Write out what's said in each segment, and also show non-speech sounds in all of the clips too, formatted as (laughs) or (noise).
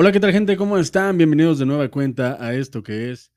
Hola, ¿qué tal gente? ¿Cómo están? Bienvenidos de nueva cuenta a esto que es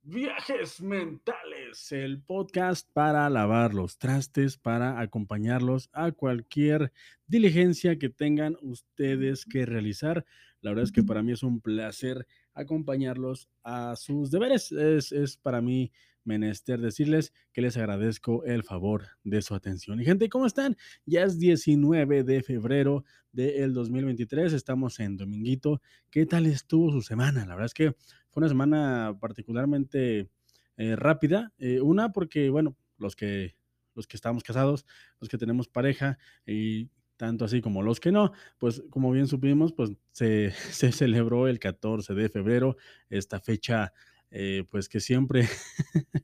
Viajes Mentales, el podcast para lavar los trastes, para acompañarlos a cualquier diligencia que tengan ustedes que realizar. La verdad es que para mí es un placer acompañarlos a sus deberes. Es, es para mí menester decirles que les agradezco el favor de su atención. Y gente, ¿cómo están? Ya es 19 de febrero del 2023, estamos en Dominguito. ¿Qué tal estuvo su semana? La verdad es que fue una semana particularmente eh, rápida. Eh, una porque, bueno, los que, los que estamos casados, los que tenemos pareja y tanto así como los que no, pues como bien supimos, pues se, (laughs) se celebró el 14 de febrero, esta fecha eh, pues que siempre, (laughs)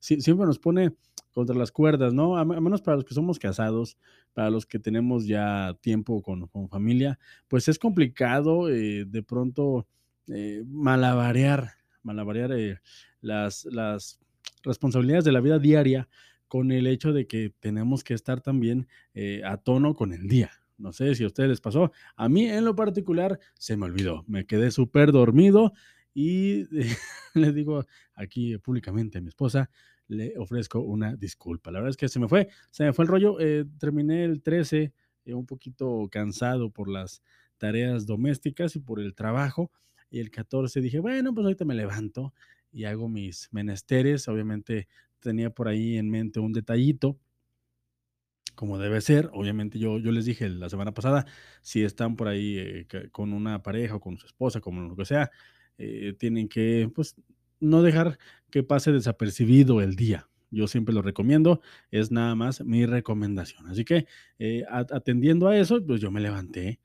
siempre nos pone contra las cuerdas, ¿no? A, menos para los que somos casados, para los que tenemos ya tiempo con, con familia, pues es complicado eh, de pronto eh, malabarear, malabarear las, las responsabilidades de la vida diaria con el hecho de que tenemos que estar también a tono con el día. No sé si a ustedes les pasó. A mí en lo particular se me olvidó. Me quedé súper dormido y (laughs) le digo aquí públicamente a mi esposa, le ofrezco una disculpa. La verdad es que se me fue, se me fue el rollo. Eh, terminé el 13 eh, un poquito cansado por las tareas domésticas y por el trabajo. Y el 14 dije, bueno, pues ahorita me levanto y hago mis menesteres. Obviamente tenía por ahí en mente un detallito como debe ser. Obviamente yo, yo les dije la semana pasada, si están por ahí eh, con una pareja o con su esposa, como lo que sea, eh, tienen que, pues, no dejar que pase desapercibido el día. Yo siempre lo recomiendo, es nada más mi recomendación. Así que eh, atendiendo a eso, pues yo me levanté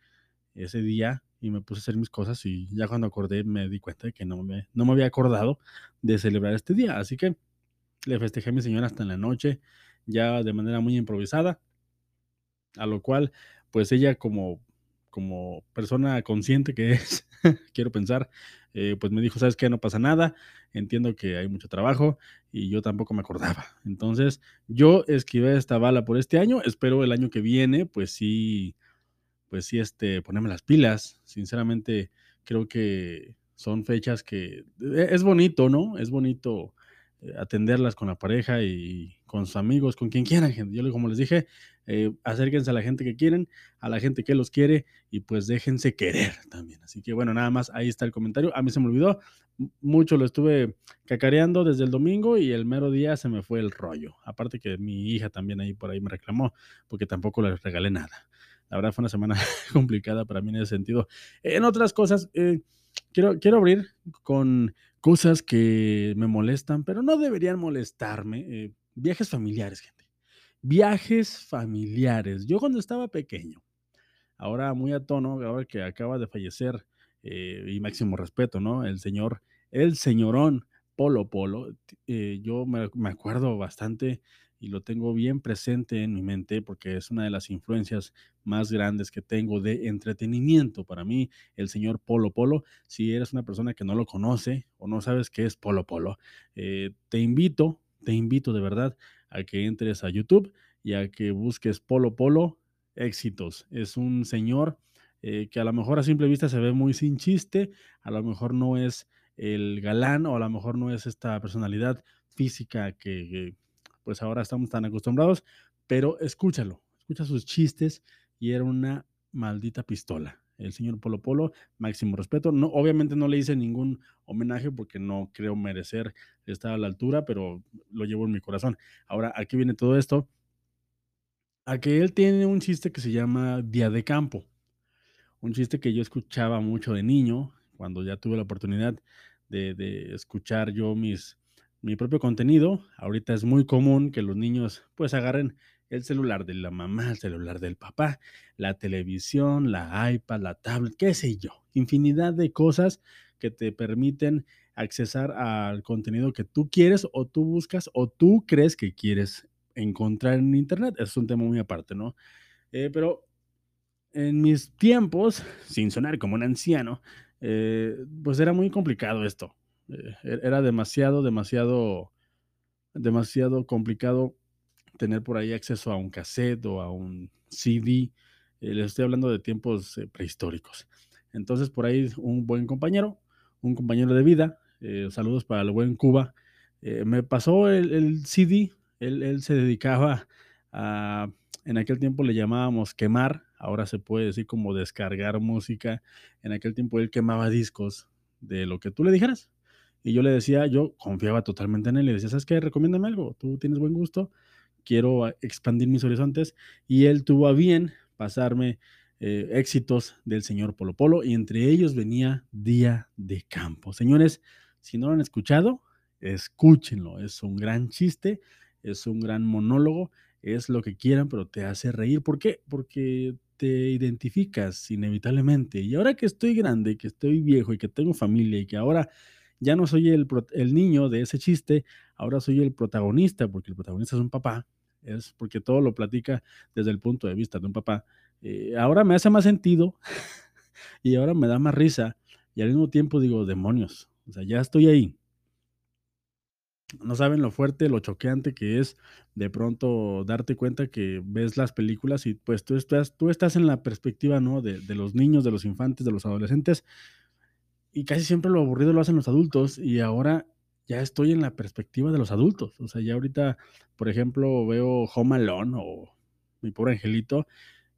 ese día y me puse a hacer mis cosas y ya cuando acordé me di cuenta de que no me, no me había acordado de celebrar este día. Así que le festejé a mi señora hasta en la noche, ya de manera muy improvisada, a lo cual pues ella como como persona consciente que es, (laughs) quiero pensar, eh, pues me dijo, ¿sabes qué? No pasa nada, entiendo que hay mucho trabajo y yo tampoco me acordaba. Entonces, yo esquivé esta bala por este año, espero el año que viene, pues sí, pues sí, este, ponerme las pilas. Sinceramente, creo que son fechas que e, es bonito, ¿no? Es bonito eh, atenderlas con la pareja y con sus amigos, con quien quieran. Yo, como les dije, eh, acérquense a la gente que quieren, a la gente que los quiere y pues déjense querer (laughs) también. Así que bueno, nada más ahí está el comentario. A mí se me olvidó, mucho lo estuve cacareando desde el domingo y el mero día se me fue el rollo. Aparte que mi hija también ahí por ahí me reclamó porque tampoco le regalé nada. La verdad fue una semana (laughs) complicada para mí en ese sentido. En otras cosas, eh, quiero, quiero abrir con cosas que me molestan, pero no deberían molestarme. Eh, viajes familiares, gente viajes familiares. Yo cuando estaba pequeño, ahora muy a tono, ahora que acaba de fallecer, eh, y máximo respeto, ¿no? El señor, el señorón Polo Polo, eh, yo me, acuerdo bastante y lo tengo bien presente en mi mente porque es una de las influencias más grandes que tengo de entretenimiento para mí, el señor Polo Polo. Si eres una persona que no lo conoce o no sabes qué es Polo Polo, eh, te invito, te invito de verdad a que entres a YouTube y a que busques Polo Polo éxitos. Es un señor eh, que a lo mejor a simple vista se ve muy sin chiste, a lo mejor no es el galán o a lo mejor no es esta personalidad física que, pues ahora estamos tan acostumbrados, pero escúchalo, escucha sus chistes y era una maldita pistola el señor Polo Polo, máximo respeto. No, obviamente no le hice ningún homenaje porque no creo merecer estar a la altura, pero lo llevo en mi corazón. Ahora, aquí viene todo esto. A que él tiene un chiste que se llama Día de Campo. Un chiste que yo escuchaba mucho de niño, cuando ya tuve la oportunidad de, escuchar yo mis, mi propio contenido. Ahorita es muy común que los niños pues agarren el celular de la mamá, el celular del papá, la televisión, la iPad, la tablet, qué sé yo, infinidad de cosas que te permiten accesar al contenido que tú quieres o tú buscas o tú crees que quieres encontrar en Internet. Es un tema muy aparte, ¿no? Eh, pero en mis tiempos, sin sonar como un anciano, eh, pues era muy complicado esto. Eh, e-, era demasiado, demasiado, demasiado complicado tener por ahí acceso a un cassette o a un CD. Eh, les estoy hablando de tiempos eh, prehistóricos. Entonces, por ahí un buen compañero, un compañero de vida, eh, saludos para el buen Cuba, eh, me pasó el, CD, él, él, se dedicaba a, en aquel tiempo le llamábamos quemar, ahora se puede decir como descargar música, en aquel tiempo él quemaba discos de lo que tú le dijeras. Y yo le decía, yo confiaba totalmente en él, le decía, ¿sabes qué? Recomiéndame algo, tú tienes buen gusto, quiero expandir mis horizontes. Y él tuvo a bien pasarme eh, éxitos del señor Polo Polo y entre ellos venía Día de Campo. Señores, si no lo han escuchado, escúchenlo. Es un gran chiste, es un gran monólogo, es lo que quieran, pero te hace reír. ¿Por qué? Porque te identificas inevitablemente. Y ahora que estoy grande, que estoy viejo y que tengo familia y que ahora ya no soy el, el niño de ese chiste, ahora soy el protagonista, porque el protagonista es un papá, es porque todo lo platica desde el punto de vista de un papá. Eh, ahora me hace más sentido (laughs) y ahora me da más risa y al mismo tiempo digo, demonios, o sea, ya estoy ahí. No saben lo fuerte, lo choqueante que es de pronto darte cuenta que ves las películas y pues tú estás, tú estás en la perspectiva, ¿no? De, de los niños, de los infantes, de los adolescentes y casi siempre lo aburrido lo hacen los adultos y ahora ya estoy en la perspectiva de los adultos. O sea, ya ahorita, por ejemplo, veo Home Alone o Mi Pobre Angelito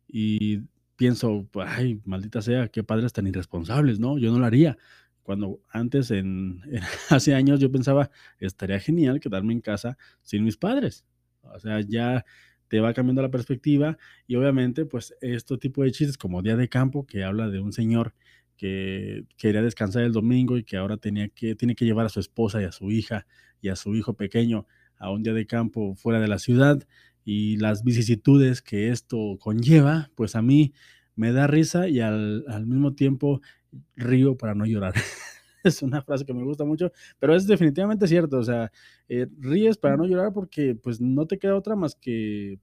y pienso, ay, maldita sea, qué padres tan irresponsables, ¿no? Yo no lo haría. Cuando antes, en, (laughs) hace años, yo pensaba, estaría genial quedarme en casa sin mis padres. O sea, ya te va cambiando la perspectiva y obviamente, pues, este tipo de chistes como Día de Campo, que habla de un señor que quería descansar el domingo y que ahora tenía que, tiene que llevar a su esposa y a su hija y a su hijo pequeño a un día de campo fuera de la ciudad y las vicisitudes que esto conlleva, pues a mí me da risa y al, al mismo tiempo río para no llorar. (laughs) es una frase que me gusta mucho, pero es definitivamente cierto, o sea, eh, ríes para no llorar porque pues no te queda otra más que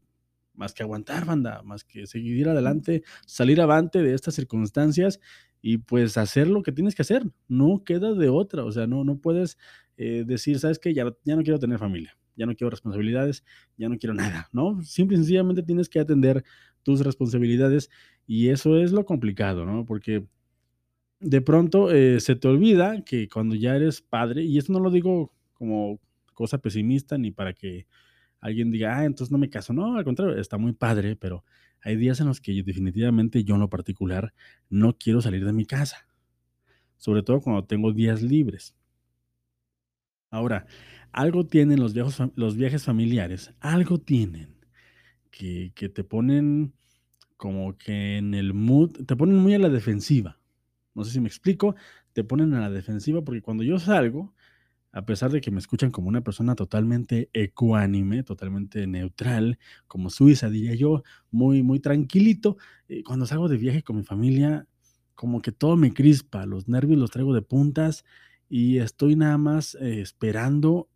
más que aguantar, banda, más que seguir adelante, salir avante de estas circunstancias y pues hacer lo que tienes que hacer, no queda de otra, o sea, no, no puedes eh, decir, sabes que ya, ya no quiero tener familia, ya no quiero responsabilidades, ya no quiero nada, ¿no? Simple y sencillamente tienes que atender tus responsabilidades y eso es lo complicado, ¿no? Porque de pronto eh, se te olvida que cuando ya eres padre, y esto no lo digo como cosa pesimista ni para que alguien diga, ah, entonces no me caso, no, al contrario, está muy padre, pero hay días en los que definitivamente yo en lo particular no quiero salir de mi casa, sobre todo cuando tengo días libres. Ahora, algo tienen los viajes, familiares, algo tienen que, que te ponen como que en el mood, te ponen muy a la defensiva. No sé si me explico, te ponen a la defensiva porque cuando yo salgo, a pesar de que me escuchan como una persona totalmente ecuánime, totalmente neutral, como Suiza, diría yo, muy, muy tranquilito, eh, cuando salgo de viaje con mi familia, como que todo me crispa, los nervios los traigo de puntas y estoy nada más eh, esperando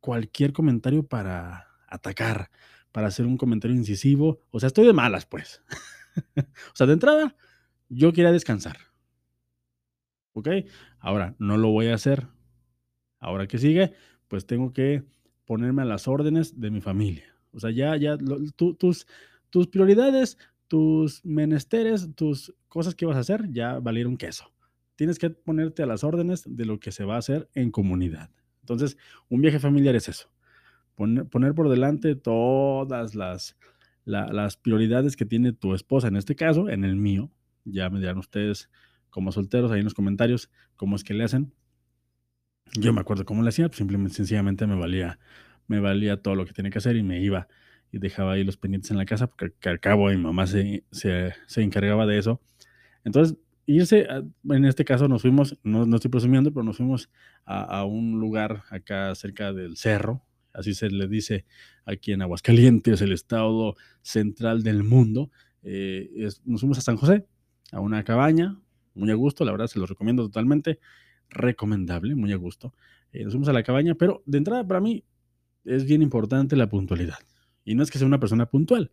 cualquier comentario para atacar, para hacer un comentario incisivo. O sea, estoy de malas, pues. (laughs) o sea, de entrada, yo quería descansar. ¿Ok? Ahora, no lo voy a hacer Ahora que sigue, pues tengo que ponerme a las órdenes de mi familia. O sea, ya, ya, tus, tus prioridades, tus menesteres, tus cosas que vas a hacer, ya valieron queso. Tienes que ponerte a las órdenes de lo que se va a hacer en comunidad. Entonces, un viaje familiar es eso. Poner, por delante todas las, la, las prioridades que tiene tu esposa, en este caso, en el mío. Ya me dirán ustedes, como solteros, ahí en los comentarios, cómo es que le hacen yo me acuerdo cómo lo hacía, pues simplemente, sencillamente me valía, me valía todo lo que tenía que hacer y me iba y dejaba ahí los pendientes en la casa porque al cabo mi mamá se, se, se encargaba de eso. Entonces, irse, a, en este caso nos fuimos, no, no, estoy presumiendo, pero nos fuimos a, a, un lugar acá cerca del cerro, así se le dice aquí en Aguascalientes, el estado central del mundo. Eh, nos fuimos a San José, a una cabaña, muy a gusto, la verdad se lo recomiendo totalmente recomendable, muy a gusto. Eh, nos fuimos a la cabaña, pero de entrada para mí es bien importante la puntualidad. Y no es que sea una persona puntual,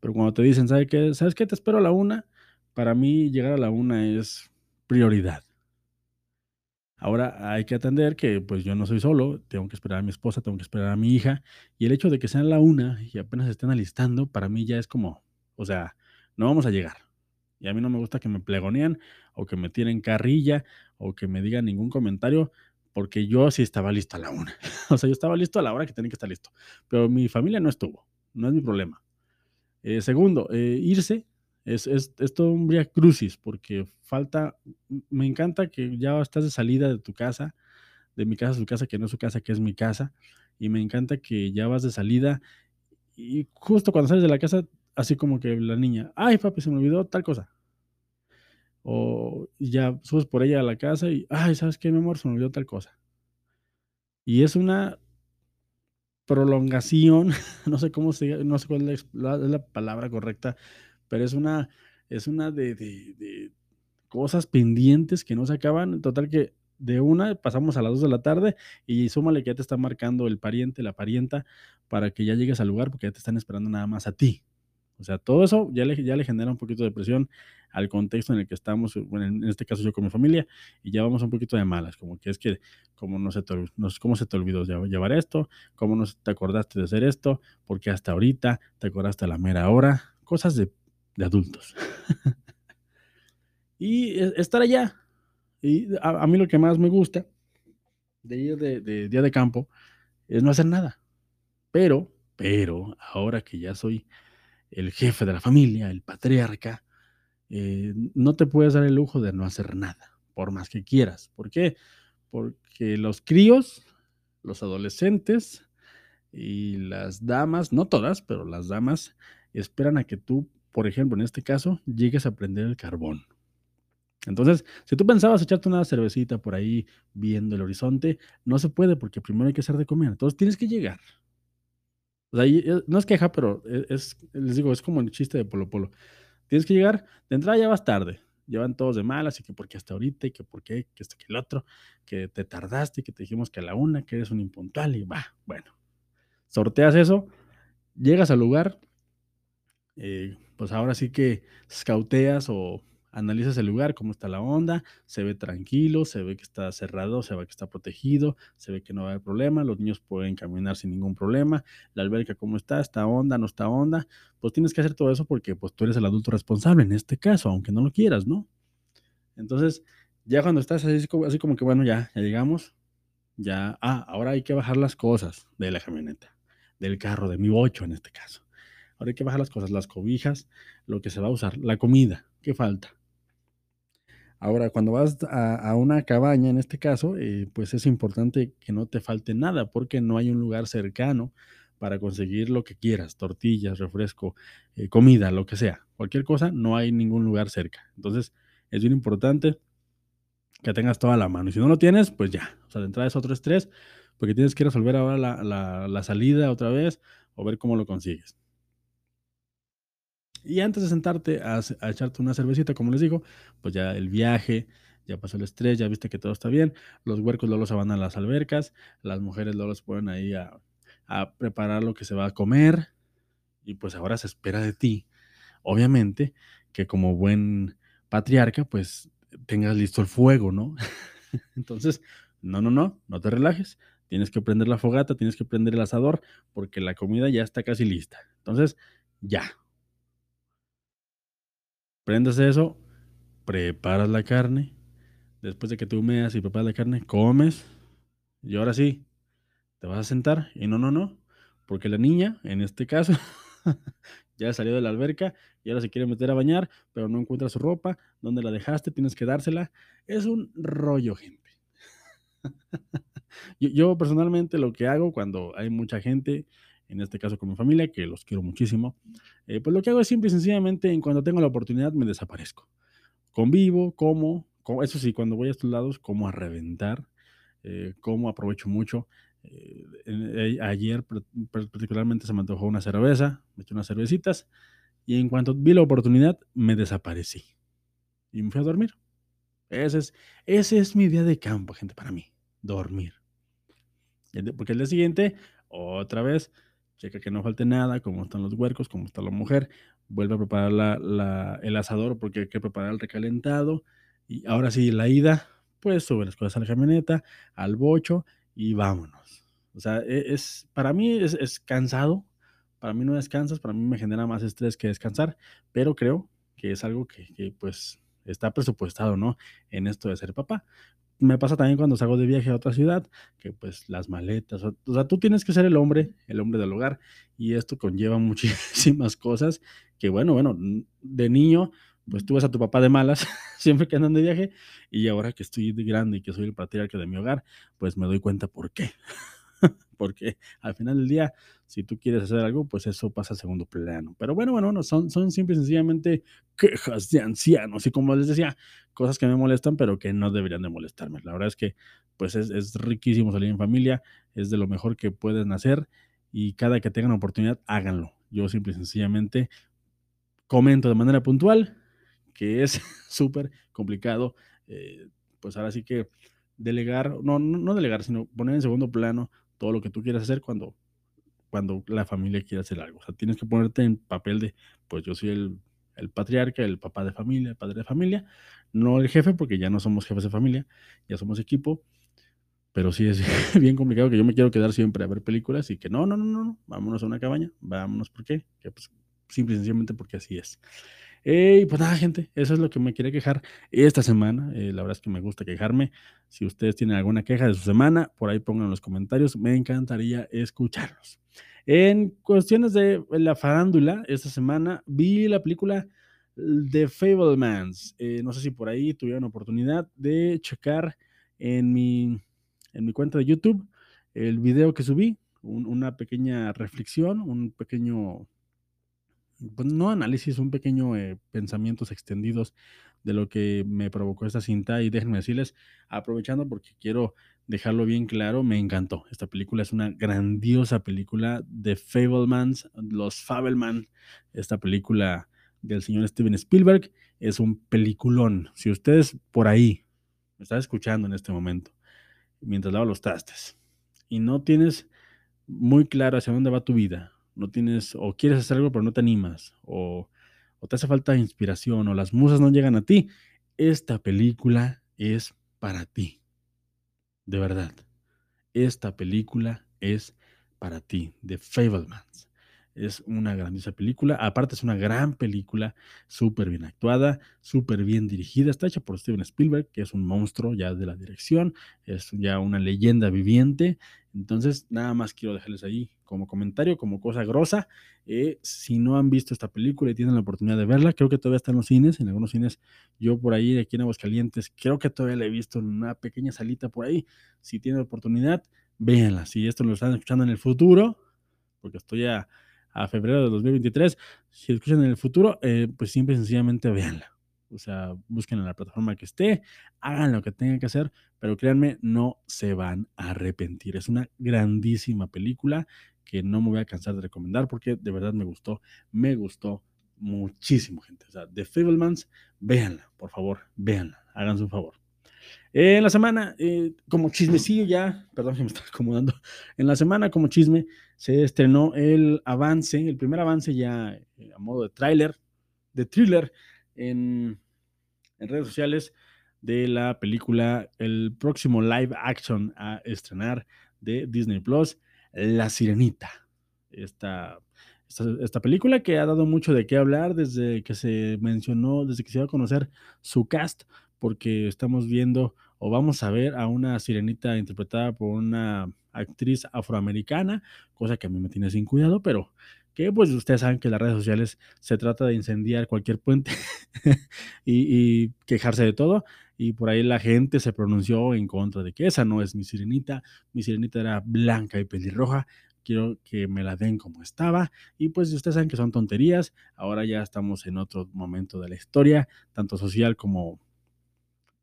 pero cuando te dicen, ¿sabes qué? ¿Sabes qué? Te espero a la una. Para mí llegar a la una es prioridad. Ahora hay que atender que pues yo no soy solo, tengo que esperar a mi esposa, tengo que esperar a mi hija, y el hecho de que sean la una y apenas estén alistando, para mí ya es como, o sea, no vamos a llegar. Y a mí no me gusta que me plegonean o que me tiren carrilla o que me digan ningún comentario porque yo sí estaba listo a la una. (laughs) o sea, yo estaba listo a la hora que tenía que estar listo. Pero mi familia no estuvo. No es mi problema. Eh, segundo, eh, irse es, es, es, todo un via crucis porque falta, me encanta que ya estás de salida de tu casa, de mi casa a su casa, que no es su casa, que es mi casa, y me encanta que ya vas de salida y justo cuando sales de la casa, así como que la niña, ay papi, se me olvidó tal cosa. O ya subes por ella a la casa y, ay, ¿sabes qué, mi amor? Se me olvidó tal cosa. Y es una prolongación, (laughs) no sé cómo se, no sé cuál es la, la palabra correcta, pero es una, es una de, de, de, cosas pendientes que no se acaban. Total que de una pasamos a las dos de la tarde y súmale que ya te está marcando el pariente, la parienta, para que ya llegues al lugar porque ya te están esperando nada más a ti. O sea, todo eso ya le, genera un poquito de presión al contexto en el que estamos, bueno, en este caso yo con mi familia, y ya vamos un poquito de malas, como que es que, como no se te, ¿cómo se te olvidó llevar esto? ¿Cómo no te acordaste de hacer esto? Porque hasta ahorita te acordaste a la mera hora, cosas de, adultos. (laughs) y estar allá, y a, a, mí lo que más me gusta de ir de, de día de campo es no hacer nada. Pero, pero, ahora que ya soy el jefe de la familia, el patriarca, eh, no te puedes dar el lujo de no hacer nada, por más que quieras. ¿Por qué? Porque los críos, los adolescentes y las damas, no todas, pero las damas, esperan a que tú, por ejemplo, en este caso, llegues a prender el carbón. Entonces, si tú pensabas echarte una cervecita por ahí viendo el horizonte, no se puede porque primero hay que hacer de comer. Entonces tienes que llegar. O sea, no es queja, pero e, es, les digo, es como el chiste de Polo Polo. Tienes que llegar, de entrada ya vas tarde. Llevan todos de mal, así que porque hasta ahorita, y que por qué, que esto, que el otro, que te tardaste, que te dijimos que a la una, que eres un impuntual, y va, bueno. Sorteas eso, llegas al lugar, eh, pues ahora sí que scouteas o analizas el lugar, cómo está la onda, se ve tranquilo, se ve que está cerrado, se ve que está protegido, se ve que no va a haber problema, los niños pueden caminar sin ningún problema, la alberca cómo está, está onda, no está onda, pues tienes que hacer todo eso porque pues tú eres el adulto responsable en este caso, aunque no lo quieras, ¿no? Entonces, ya cuando estás así, así como que bueno, ya, ya llegamos, ya, ah, ahora hay que bajar las cosas de la camioneta, del carro, de mi bocho en este caso. Ahora hay que bajar las cosas, las cobijas, lo que se va a usar, la comida, ¿qué falta? Ahora, cuando vas a, a una cabaña, en este caso, eh, pues es importante que no te falte nada porque no hay un lugar cercano para conseguir lo que quieras, tortillas, refresco, eh, comida, lo que sea, cualquier cosa, no hay ningún lugar cerca. Entonces, es bien importante que tengas toda la mano. Y si no lo tienes, pues ya. O sea, de entrada es otro estrés, porque tienes que resolver ahora la, salida otra vez o ver cómo lo consigues. Y antes de sentarte a, echarte una cervecita, como les digo, pues ya el viaje, ya pasó el estrés, ya viste que todo está bien. Los huercos luego se van a las albercas, las mujeres luego se ponen ahí a, a preparar lo que se va a comer. Y pues ahora se espera de ti, obviamente, que como buen patriarca, pues tengas listo el fuego, ¿no? (laughs) Entonces, no, no, no, no te relajes. Tienes que prender la fogata, tienes que prender el asador, porque la comida ya está casi lista. Entonces, ya, prendes eso, preparas la carne, después de que tú humeas y preparas la carne, comes, y ahora sí, te vas a sentar, y no, no, no, porque la niña, en este caso, (laughs) ya salió de la alberca y ahora se quiere meter a bañar, pero no encuentra su ropa, ¿dónde la dejaste? Tienes que dársela. Es un rollo, gente. (laughs) yo, yo personalmente lo que hago cuando hay mucha gente, en este caso con mi familia, que los quiero muchísimo, eh, pues lo que hago es simple y sencillamente, en cuando tengo la oportunidad, me desaparezco. Convivo, como, como eso sí, cuando voy a estos lados, como a reventar, eh, como aprovecho mucho. Eh, eh, ayer particularmente se me antojó una cerveza, me eché unas cervecitas, y en cuanto vi la oportunidad, me desaparecí. Y me fui a dormir. Ese es, ese es mi día de campo, gente, para mí, dormir. Porque el día siguiente, otra vez, que no falte nada, cómo están los huercos, cómo está la mujer, vuelve a preparar la, el asador porque hay que preparar el recalentado. Y ahora sí, la ida, pues sube las cosas a la camioneta, al bocho y vámonos. O sea, e, es, para mí es, es cansado, para mí no descansas, para mí me genera más estrés que descansar, pero creo que es algo que, que, pues está presupuestado, ¿no? En esto de ser papá. Me pasa también cuando salgo de viaje a otra ciudad, que pues las maletas, o, sea, tú tienes que ser el hombre, el hombre del hogar, y esto conlleva (laughs) muchísimas cosas que, bueno, bueno, de niño, pues tú ves a tu papá de malas (laughs) siempre que andan de viaje, y ahora que estoy de grande y que soy el patriarca de mi hogar, pues me doy cuenta por qué. (laughs) Porque al final del día, si tú quieres hacer algo, pues eso pasa a segundo plano. Pero bueno, bueno, no, son, son simple y sencillamente quejas de ancianos. Y como les decía, cosas que me molestan, pero que no deberían de molestarme. La verdad es que, pues es, es riquísimo salir en familia, es de lo mejor que pueden hacer. Y cada que tengan oportunidad, háganlo. Yo simple y sencillamente comento de manera puntual que es (laughs) súper complicado. Eh, pues ahora sí que delegar, no, no delegar, sino poner en segundo plano todo lo que tú quieras hacer cuando, cuando la familia quiere hacer algo. O sea, tienes que ponerte en papel de, pues yo soy el, el patriarca, el papá de familia, el padre de familia, no el jefe, porque ya no somos jefes de familia, ya somos equipo. Pero sí es (laughs) bien complicado que yo me quiero quedar siempre a ver películas y que no, no, no, no, no vámonos a una cabaña, vámonos, ¿por qué? Que pues simple y sencillamente porque así es. Y pues nada, gente, eso es lo que me quería quejar esta semana. Eh, la verdad es que me gusta quejarme. Si ustedes tienen alguna queja de su semana, por ahí pongan en los comentarios. Me encantaría escucharlos. En cuestiones de la farándula, esta semana vi la película The Fablemans. Eh, no sé si por ahí tuvieron oportunidad de checar en mi, en mi cuenta de YouTube el video que subí, un, una pequeña reflexión, un pequeño pues no análisis, un pequeño eh, pensamientos extendidos de lo que me provocó esta cinta y déjenme decirles, aprovechando porque quiero dejarlo bien claro, me encantó. Esta película es una grandiosa película de Fablemans, los Fableman, esta película del señor Steven Spielberg, es un peliculón. Si ustedes por ahí me están escuchando en este momento, mientras lavo los trastes, y no tienes muy claro hacia dónde va tu vida, no tienes, o quieres hacer algo pero no te animas, o, te hace falta inspiración, o las musas no llegan a ti, esta película es para ti. De verdad. Esta película es para ti, The Fablemans. Es una grandiosa película. Aparte, es una gran película, súper bien actuada, súper bien dirigida. Está hecha por Steven Spielberg, que es un monstruo ya de la dirección, es ya una leyenda viviente. Entonces, nada más quiero dejarles ahí como comentario, como cosa grosa. Eh, si no han visto esta película y tienen la oportunidad de verla, creo que todavía está en los cines, en algunos cines. Yo por ahí, aquí en Aguascalientes, creo que todavía la he visto en una pequeña salita por ahí. Si tienen la oportunidad, véanla. Si esto lo están escuchando en el futuro, porque estoy a a febrero de 2023. Si escuchan en el futuro, eh, pues simple y sencillamente véanla. O sea, busquen en la plataforma que esté, hagan lo que tengan que hacer, pero créanme, no se van a arrepentir. Es una grandísima película que no me voy a cansar de recomendar porque de verdad me gustó, me gustó muchísimo, gente. O sea, The Fablemans, véanla, por favor, véanla, háganse un favor. En la semana, eh, como chismecillo ya, perdón (laughs) que me estaba acomodando, en la semana como chisme se estrenó el avance, el primer avance ya eh, a modo de tráiler, de thriller en, en redes sociales de la película, el próximo live action a estrenar de Disney Plus, La Sirenita. Esta, esta, esta, película que ha dado mucho de qué hablar desde que se mencionó, desde que se dio a conocer su cast, porque estamos viendo o vamos a ver a una sirenita interpretada por una actriz afroamericana, cosa que a mí me tiene sin cuidado, pero que pues ustedes saben que las redes sociales se trata de incendiar cualquier puente (laughs) y, y, quejarse de todo. Y por ahí la gente se pronunció en contra de que esa no es mi sirenita, mi sirenita era blanca y pelirroja, quiero que me la den como estaba. Y pues ustedes saben que son tonterías, ahora ya estamos en otro momento de la historia, tanto social como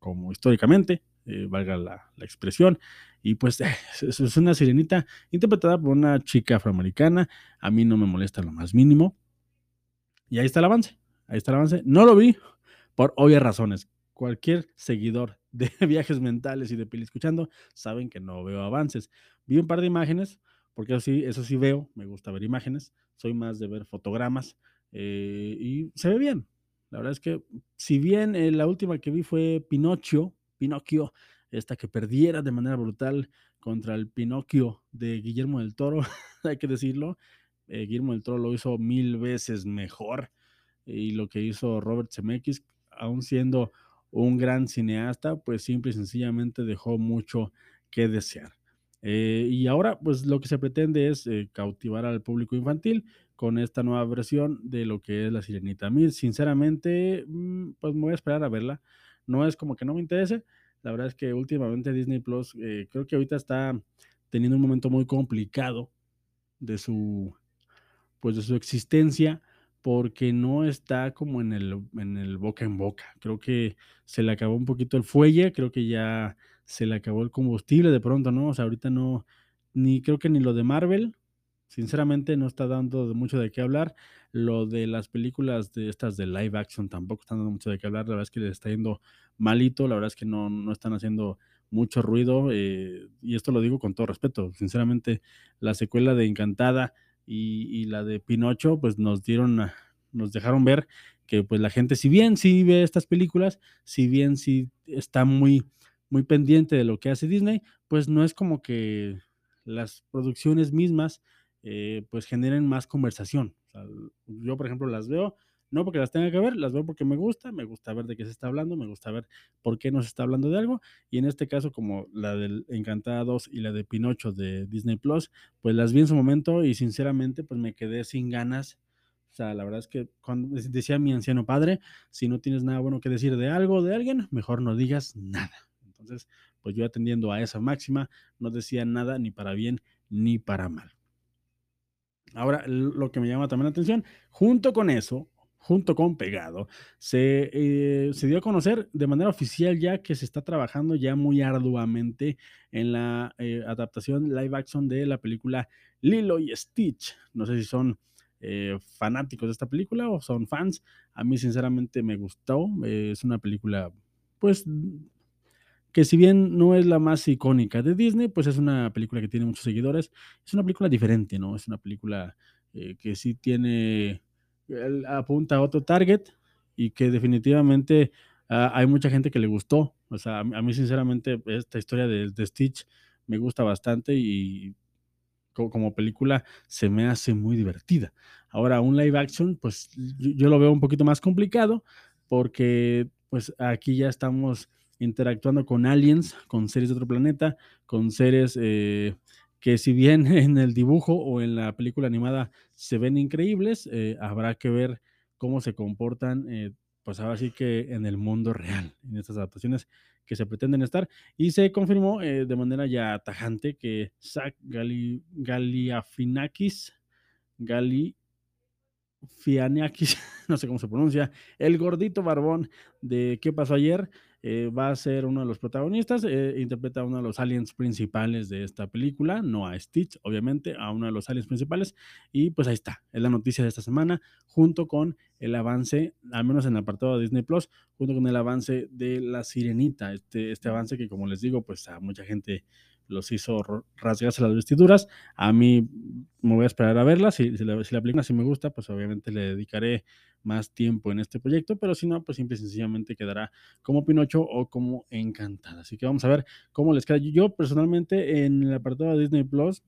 como históricamente, eh, valga la, expresión. Y pues (laughs) es, es, una sirenita interpretada por una chica afroamericana. A mí no me molesta lo más mínimo. Y ahí está el avance. Ahí está el avance. No lo vi por obvias razones. Cualquier seguidor (laughs) de viajes mentales y de peli escuchando saben que no veo avances. Vi un par de imágenes, porque eso sí, eso sí veo. Me gusta ver imágenes. Soy más de ver fotogramas. Eh, y se ve bien. La verdad es que, si bien eh, la última que vi fue Pinocho, Pinocchio, esta que perdiera de manera brutal contra el Pinocchio de Guillermo del Toro, (laughs) hay que decirlo. Eh, Guillermo del Toro lo hizo mil veces mejor. y lo que hizo Robert Zemeckis, aún siendo un gran cineasta, pues simple y sencillamente dejó mucho que desear. Eh, y ahora, pues lo que se pretende es cautivar al público infantil con esta nueva versión de lo que es La Sirenita. A sinceramente, mm, pues me voy a esperar a verla. No es como que no me interese. La verdad es que últimamente Disney Plus, eh, creo que ahorita está teniendo un momento muy complicado de su, pues de su existencia porque no está como en el, en el boca en boca. Creo que se le acabó un poquito el fuelle, creo que ya se le acabó el combustible de pronto, ¿no? O sea, ahorita no, ni creo que ni lo de Marvel, sinceramente no está dando mucho de qué hablar. Lo de las películas de estas de live action tampoco están dando mucho de qué hablar. La verdad es que les está yendo malito, la verdad es que no, no están haciendo mucho ruido. Eh, y esto lo digo con todo respeto. Sinceramente, la secuela de Encantada y, la de Pinocho, pues nos dieron, nos dejaron ver que pues la gente, si bien sí ve estas películas, si bien sí está muy, muy pendiente de lo que hace Disney, pues no es como que las producciones mismas eh, pues generen más conversación. yo, por ejemplo, las veo no porque las tenga que ver, las veo porque me gusta, me gusta ver de qué se está hablando, me gusta ver por qué nos está hablando de algo. Y en este caso, como la del Encantada 2 y la de Pinocho de Disney Plus, pues las vi en su momento y sinceramente, pues me quedé sin ganas. O sea, la verdad es que cuando decía mi anciano padre, si no tienes nada bueno que decir de algo, de alguien, mejor no digas nada. Entonces, pues yo atendiendo a esa máxima, no decía nada ni para bien ni para mal. Ahora, lo que me llama también la atención, junto con eso, junto con Pegado, eh, se, dio a conocer de manera oficial ya que se está trabajando ya muy arduamente en la eh, adaptación live action de la película Lilo y Stitch. No sé si son eh, fanáticos de esta película o son fans. A mí sinceramente me gustó. es una película, pues, que si bien no es la más icónica de Disney, pues es una película que tiene muchos seguidores. Es una película diferente, ¿no? Es una película que sí tiene él apunta a otro target y que definitivamente ah, hay mucha gente que le gustó. O sea, a, mí sinceramente esta historia de, Stitch me gusta bastante y como, película se me hace muy divertida. Ahora, un live action, pues yo, lo veo un poquito más complicado porque pues aquí ya estamos interactuando con aliens, con seres de otro planeta, con seres eh, que si bien (laughs) en el dibujo o en la película animada se ven increíbles, eh, habrá que ver cómo se comportan, eh, pues ahora sí que en el mundo real, en estas adaptaciones que se pretenden estar. Y se confirmó eh, de manera ya tajante que Zach Gali, Galiafinakis, Gali, (laughs) no sé cómo se pronuncia, el gordito barbón de ¿Qué pasó ayer? Eh, va a ser uno de los protagonistas, eh, interpreta a uno de los aliens principales de esta película, no a Stitch, obviamente, a uno de los aliens principales. Y pues ahí está, es la noticia de esta semana, junto con el avance, al menos en el apartado de Disney Plus, junto con el avance de La Sirenita, este, este avance que como les digo, pues a mucha gente los hizo rasgarse las vestiduras. A mí me voy a esperar a verla. Si, si, la, si la película sí me gusta, pues obviamente le dedicaré más tiempo en este proyecto, pero si no, pues simple y sencillamente quedará como Pinocho o como Encantada. Así que vamos a ver cómo les queda. Yo personalmente en el apartado de Disney Plus,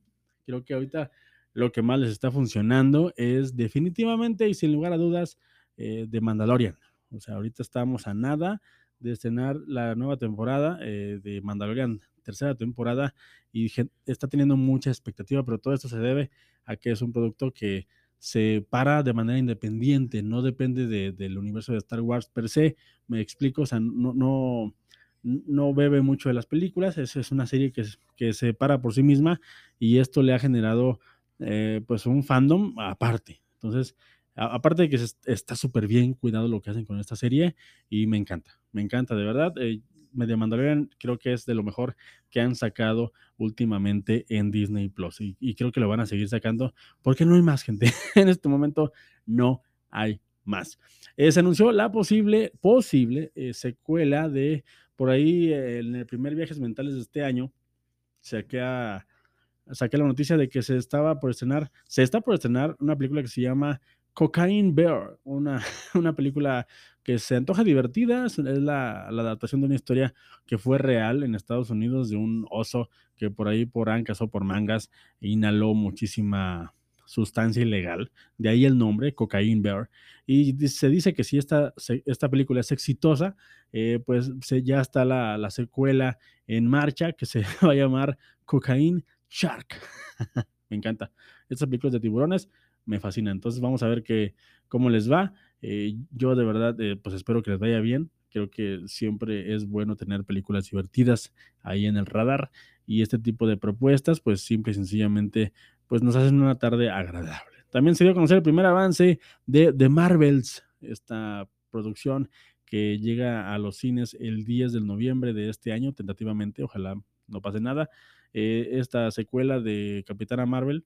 creo que ahorita lo que más les está funcionando es definitivamente y sin lugar a dudas eh, de Mandalorian. O sea, ahorita estamos a nada de estrenar la nueva temporada eh, de Mandalorian, tercera temporada, y está teniendo mucha expectativa, pero todo esto se debe a que es un producto que se para de manera independiente, no depende del universo de Star Wars per se, me explico, o sea, no, no, no bebe mucho de las películas, es, es una serie que, que se para por sí misma y esto le ha generado eh, pues un fandom aparte. Entonces, aparte de que está súper bien cuidado lo que hacen con esta serie y me encanta, me encanta de verdad. Eh, Media Mandalorian creo que es de lo mejor que han sacado últimamente en Disney Plus y, creo que lo van a seguir sacando porque no hay más gente. (laughs) en este momento no hay más. Eh, se anunció la posible, posible eh, secuela de por ahí eh, en el primer Viajes Mentales de este año. Saqué, a, saqué la noticia de que se estaba por estrenar, se está por estrenar una película que se llama Cocaine Bear, una, (laughs) una película que se antoja divertida, es la, adaptación de una historia que fue real en Estados Unidos de un oso que por ahí por ancas o por mangas inhaló muchísima sustancia ilegal, de ahí el nombre, Cocaine Bear, y se dice que si esta, esta película es exitosa, eh, pues ya está la, la, secuela en marcha que se (laughs) va a llamar Cocaine Shark. (laughs) me encanta. Estas películas de tiburones me fascinan. Entonces vamos a ver que, cómo les va. Eh, yo de verdad, eh, pues espero que les vaya bien. Creo que siempre es bueno tener películas divertidas ahí en el radar y este tipo de propuestas, pues simple y sencillamente, pues nos hacen una tarde agradable. También se dio a conocer el primer avance de The Marvels, esta producción que llega a los cines el 10 de noviembre de este año, tentativamente, ojalá no pase nada. Eh, esta secuela de Capitana Marvel,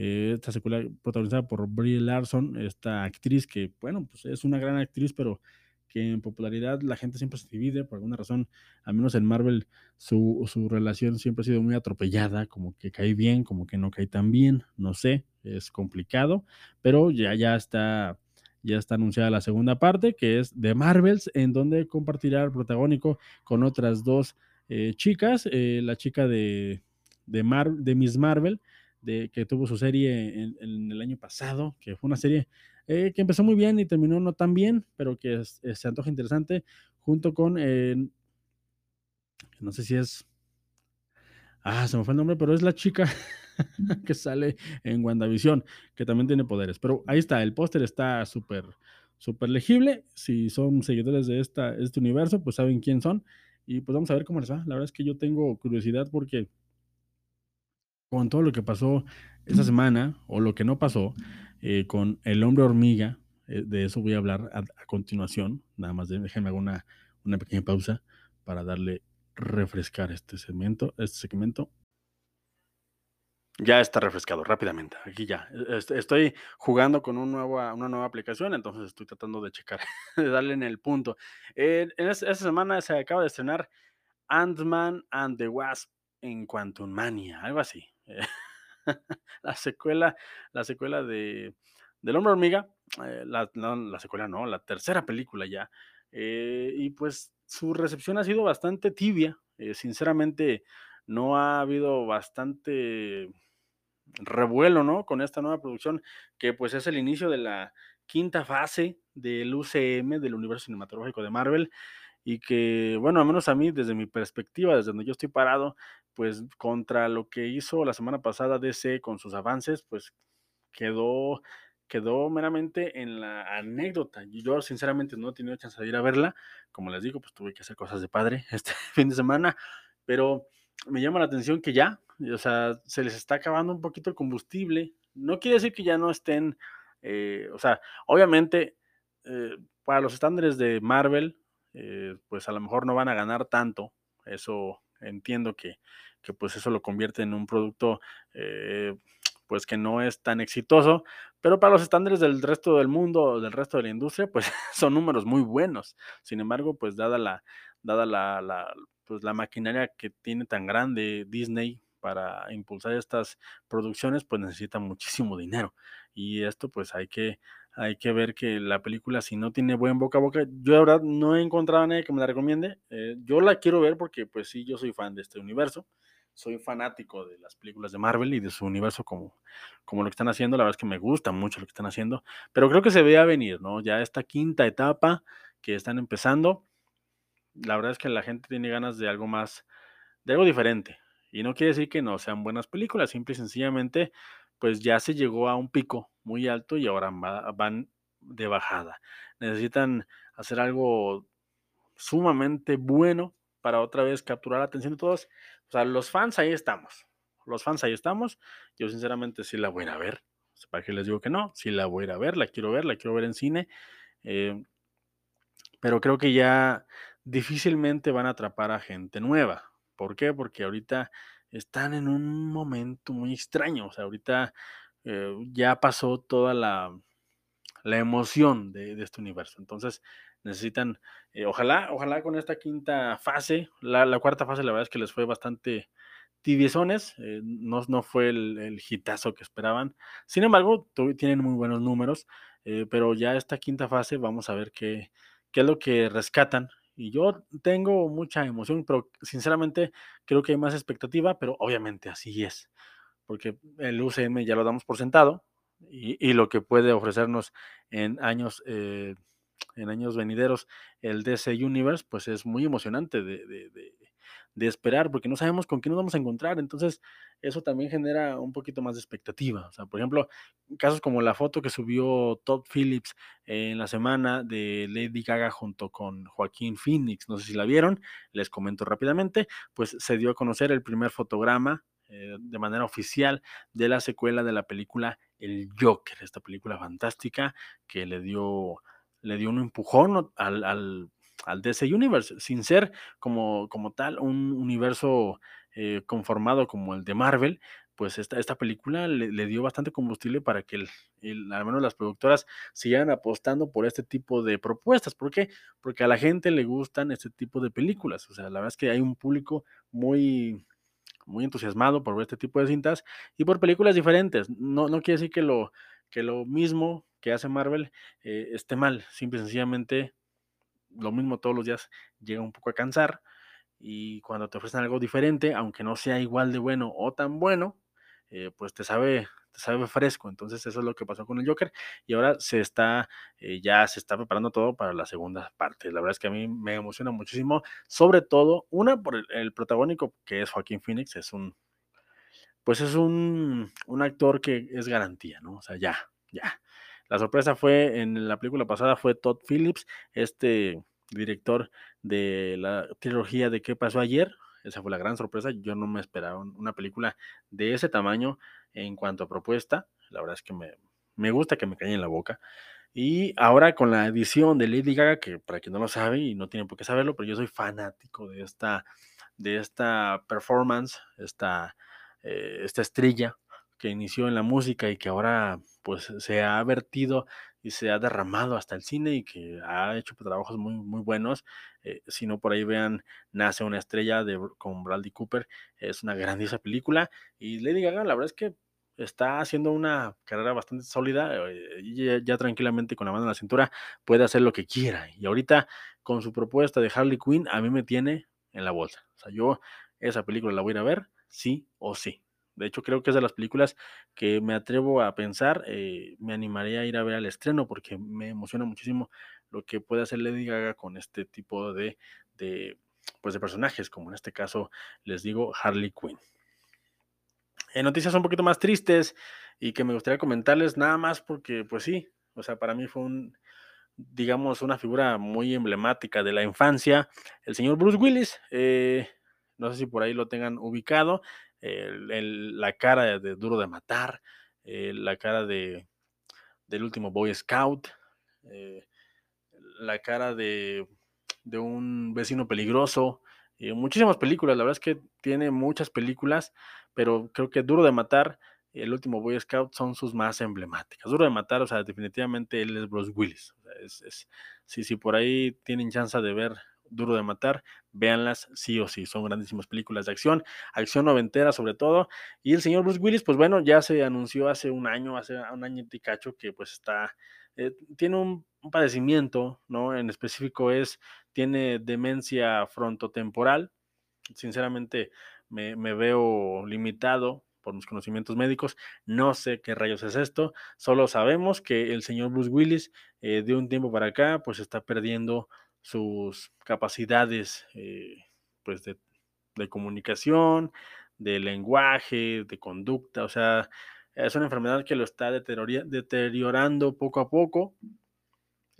eh, esta secuela protagonizada por Brie Larson, esta actriz que, bueno, pues es una gran actriz, pero que en popularidad la gente siempre se divide por alguna razón, al menos en Marvel su, su, relación siempre ha sido muy atropellada, como que cae bien, como que no cae tan bien, no sé, es complicado, pero ya, ya está ya está anunciada la segunda parte, que es de Marvels, en donde compartirá el protagónico con otras dos eh, chicas, eh, la chica de, de, Mar, de Miss Marvel, de, que tuvo su serie en, el año pasado, que fue una serie eh, que empezó muy bien y terminó no tan bien, pero que es, se antoja interesante, junto con, eh, no sé si es, ah, se me fue el nombre, pero es la chica (laughs) que sale en WandaVision, que también tiene poderes. Pero ahí está, el póster está súper, súper legible. Si son seguidores de esta, este universo, pues saben quién son. Y pues vamos a ver cómo les va. La verdad es que yo tengo curiosidad porque con todo lo que pasó esta semana, o lo que no pasó, eh, con el hombre hormiga, eh, de eso voy a hablar a, continuación. Nada más déjenme hago una, pequeña pausa para darle refrescar este segmento, este segmento. Ya está refrescado rápidamente. Aquí ya. Estoy jugando con una nueva aplicación, entonces estoy tratando de checar, (laughs) de darle en el punto. Eh, en esta semana se acaba de estrenar Ant-Man and the Wasp en Quantum Mania, algo así. (laughs) la secuela, la secuela de del Hombre Hormiga, eh, la, la, la, secuela no, la tercera película ya. Eh, y pues su recepción ha sido bastante tibia. Eh, sinceramente, no ha habido bastante revuelo, ¿no? Con esta nueva producción, que pues es el inicio de la quinta fase del UCM, del universo cinematográfico de Marvel, y que, bueno, al menos a mí, desde mi perspectiva, desde donde yo estoy parado, pues contra lo que hizo la semana pasada DC con sus avances, pues quedó quedó meramente en la anécdota. Yo sinceramente no he tenido chance de ir a verla, como les digo, pues tuve que hacer cosas de padre (laughs) este fin de semana, pero me llama la atención que ya, o sea, se les está acabando un poquito el combustible. No quiere decir que ya no estén, eh, o sea, obviamente eh, para los estándares de Marvel, eh, pues a lo mejor no van a ganar tanto. Eso entiendo que, que pues eso lo convierte en un producto eh, pues que no es tan exitoso, pero para los estándares del resto del mundo, del resto de la industria, pues (laughs) son números muy buenos. Sin embargo, pues dada la, dada la, la, pues, la maquinaria que tiene tan grande Disney para impulsar estas producciones, pues necesita muchísimo dinero. Y esto pues hay que, hay que ver que la película, si no tiene buen boca a boca, yo de verdad no he encontrado a nadie que me la recomiende. Eh, yo la quiero ver porque pues sí, yo soy fan de este universo soy fanático de las películas de Marvel y de su universo como, como lo que están haciendo. La verdad es que me gusta mucho lo que están haciendo, pero creo que se ve a venir, ¿no? Ya esta quinta etapa que están empezando, la verdad es que la gente tiene ganas de algo más, de algo diferente. Y no quiere decir que no sean buenas películas, simple y sencillamente, pues ya se llegó a un pico muy alto y ahora van de bajada. Necesitan hacer algo sumamente bueno para otra vez capturar la atención de todos. O sea, los fans ahí estamos. Los fans ahí estamos. Yo sinceramente sí la voy a ver. ¿Para qué les digo que no? Sí la voy a ver, la quiero ver, la quiero ver en cine. Eh, pero creo que ya difícilmente van a atrapar a gente nueva. ¿Por qué? Porque ahorita están en un momento muy extraño. O sea, ahorita eh, ya pasó toda la, la emoción de, este universo. Entonces, necesitan, eh, ojalá, ojalá con esta quinta fase, la, cuarta fase la verdad es que les fue bastante tibiezones, eh, no, no, fue el, el, hitazo que esperaban, sin embargo, tienen muy buenos números, pero ya esta quinta fase vamos a ver qué, qué es lo que rescatan. Y yo tengo mucha emoción, pero sinceramente creo que hay más expectativa, pero obviamente así es. porque el UCM ya lo damos por sentado y, lo que puede ofrecernos en años, eh, en años venideros el DC Universe, pues es muy emocionante de, de esperar, porque no sabemos con quién nos vamos a encontrar. Entonces, eso también genera un poquito más de expectativa. O sea, por ejemplo, casos como la foto que subió Todd Phillips en la semana de Lady Gaga junto con Joaquín Phoenix, no sé si la vieron, les comento rápidamente, pues se dio a conocer el primer fotograma eh, de manera oficial de la secuela de la película El Joker, esta película fantástica que le dio, le dio un empujón al al DC Universe, sin ser como, como tal un universo eh, conformado como el de Marvel, pues esta, esta película le, dio bastante combustible para que el, al menos las productoras sigan apostando por este tipo de propuestas. ¿Por qué? Porque a la gente le gustan este tipo de películas. O sea, la verdad es que hay un público muy, muy entusiasmado por ver este tipo de cintas y por películas diferentes. No, no quiere decir que lo, que lo mismo que hace Marvel eh, esté mal. Simple y sencillamente lo mismo todos los días llega un poco a cansar y cuando te ofrecen algo diferente, aunque no sea igual de bueno o tan bueno, eh, pues te sabe, te sabe fresco. Entonces eso es lo que pasó con el Joker y ahora se está, eh, ya se está preparando todo para la segunda parte. La verdad es que a mí me emociona muchísimo, sobre todo una por el, protagónico que es Joaquín Phoenix, es un, pues es un, un actor que es garantía, ¿no? O sea, ya, ya. La sorpresa fue, en la película pasada fue Todd Phillips, este director de la trilogía de ¿Qué pasó ayer? Esa fue la gran sorpresa. Yo no me esperaba una película de ese tamaño en cuanto a propuesta. La verdad es que me, me gusta que me calle en la boca. Y ahora con la edición de Lady Gaga, que para quien no lo sabe y no tiene por qué saberlo, pero yo soy fanático de esta, de esta performance, esta, eh, esta estrella que inició en la música y que ahora pues se ha vertido y se ha derramado hasta el cine y que ha hecho trabajos muy, muy buenos. Eh, si no, por ahí vean Nace una estrella de, con Bradley Cooper. Es una grandiosa película. Y Lady Gaga, la verdad es que está haciendo una carrera bastante sólida. Eh, y ya, tranquilamente con la mano en la cintura puede hacer lo que quiera. Y ahorita con su propuesta de Harley Quinn, a mí me tiene en la bolsa. O sea, yo esa película la voy a ir a ver, sí o sí. De hecho, creo que es de las películas que me atrevo a pensar, eh, me animaría a ir a ver al estreno porque me emociona muchísimo lo que puede hacer Lady Gaga con este tipo de, pues de personajes, como en este caso les digo Harley Quinn. En noticias un poquito más tristes y que me gustaría comentarles nada más porque, pues sí, o sea, para mí fue un, digamos, una figura muy emblemática de la infancia, el señor Bruce Willis. Eh, no sé si por ahí lo tengan ubicado la cara de, Duro de Matar, eh, la cara de, del último Boy Scout, eh, la cara de, de, un vecino peligroso, muchísimas películas, la verdad es que tiene muchas películas, pero creo que Duro de Matar el último Boy Scout son sus más emblemáticas. Duro de matar, o sea, definitivamente él es Bruce Willis. es, si, si por ahí tienen chance de ver Duro de Matar, véanlas sí o sí, son grandísimas películas de acción, acción noventera sobre todo, y el señor Bruce Willis, pues bueno, ya se anunció hace un año, hace un año y cacho que pues está, eh, tiene un, padecimiento, ¿no? En específico es, tiene demencia frontotemporal, sinceramente me, veo limitado por mis conocimientos médicos. No sé qué rayos es esto. Solo sabemos que el señor Bruce Willis eh, de un tiempo para acá pues está perdiendo sus capacidades eh, pues de, comunicación, de lenguaje, de conducta, o sea, es una enfermedad que lo está deteriorando poco a poco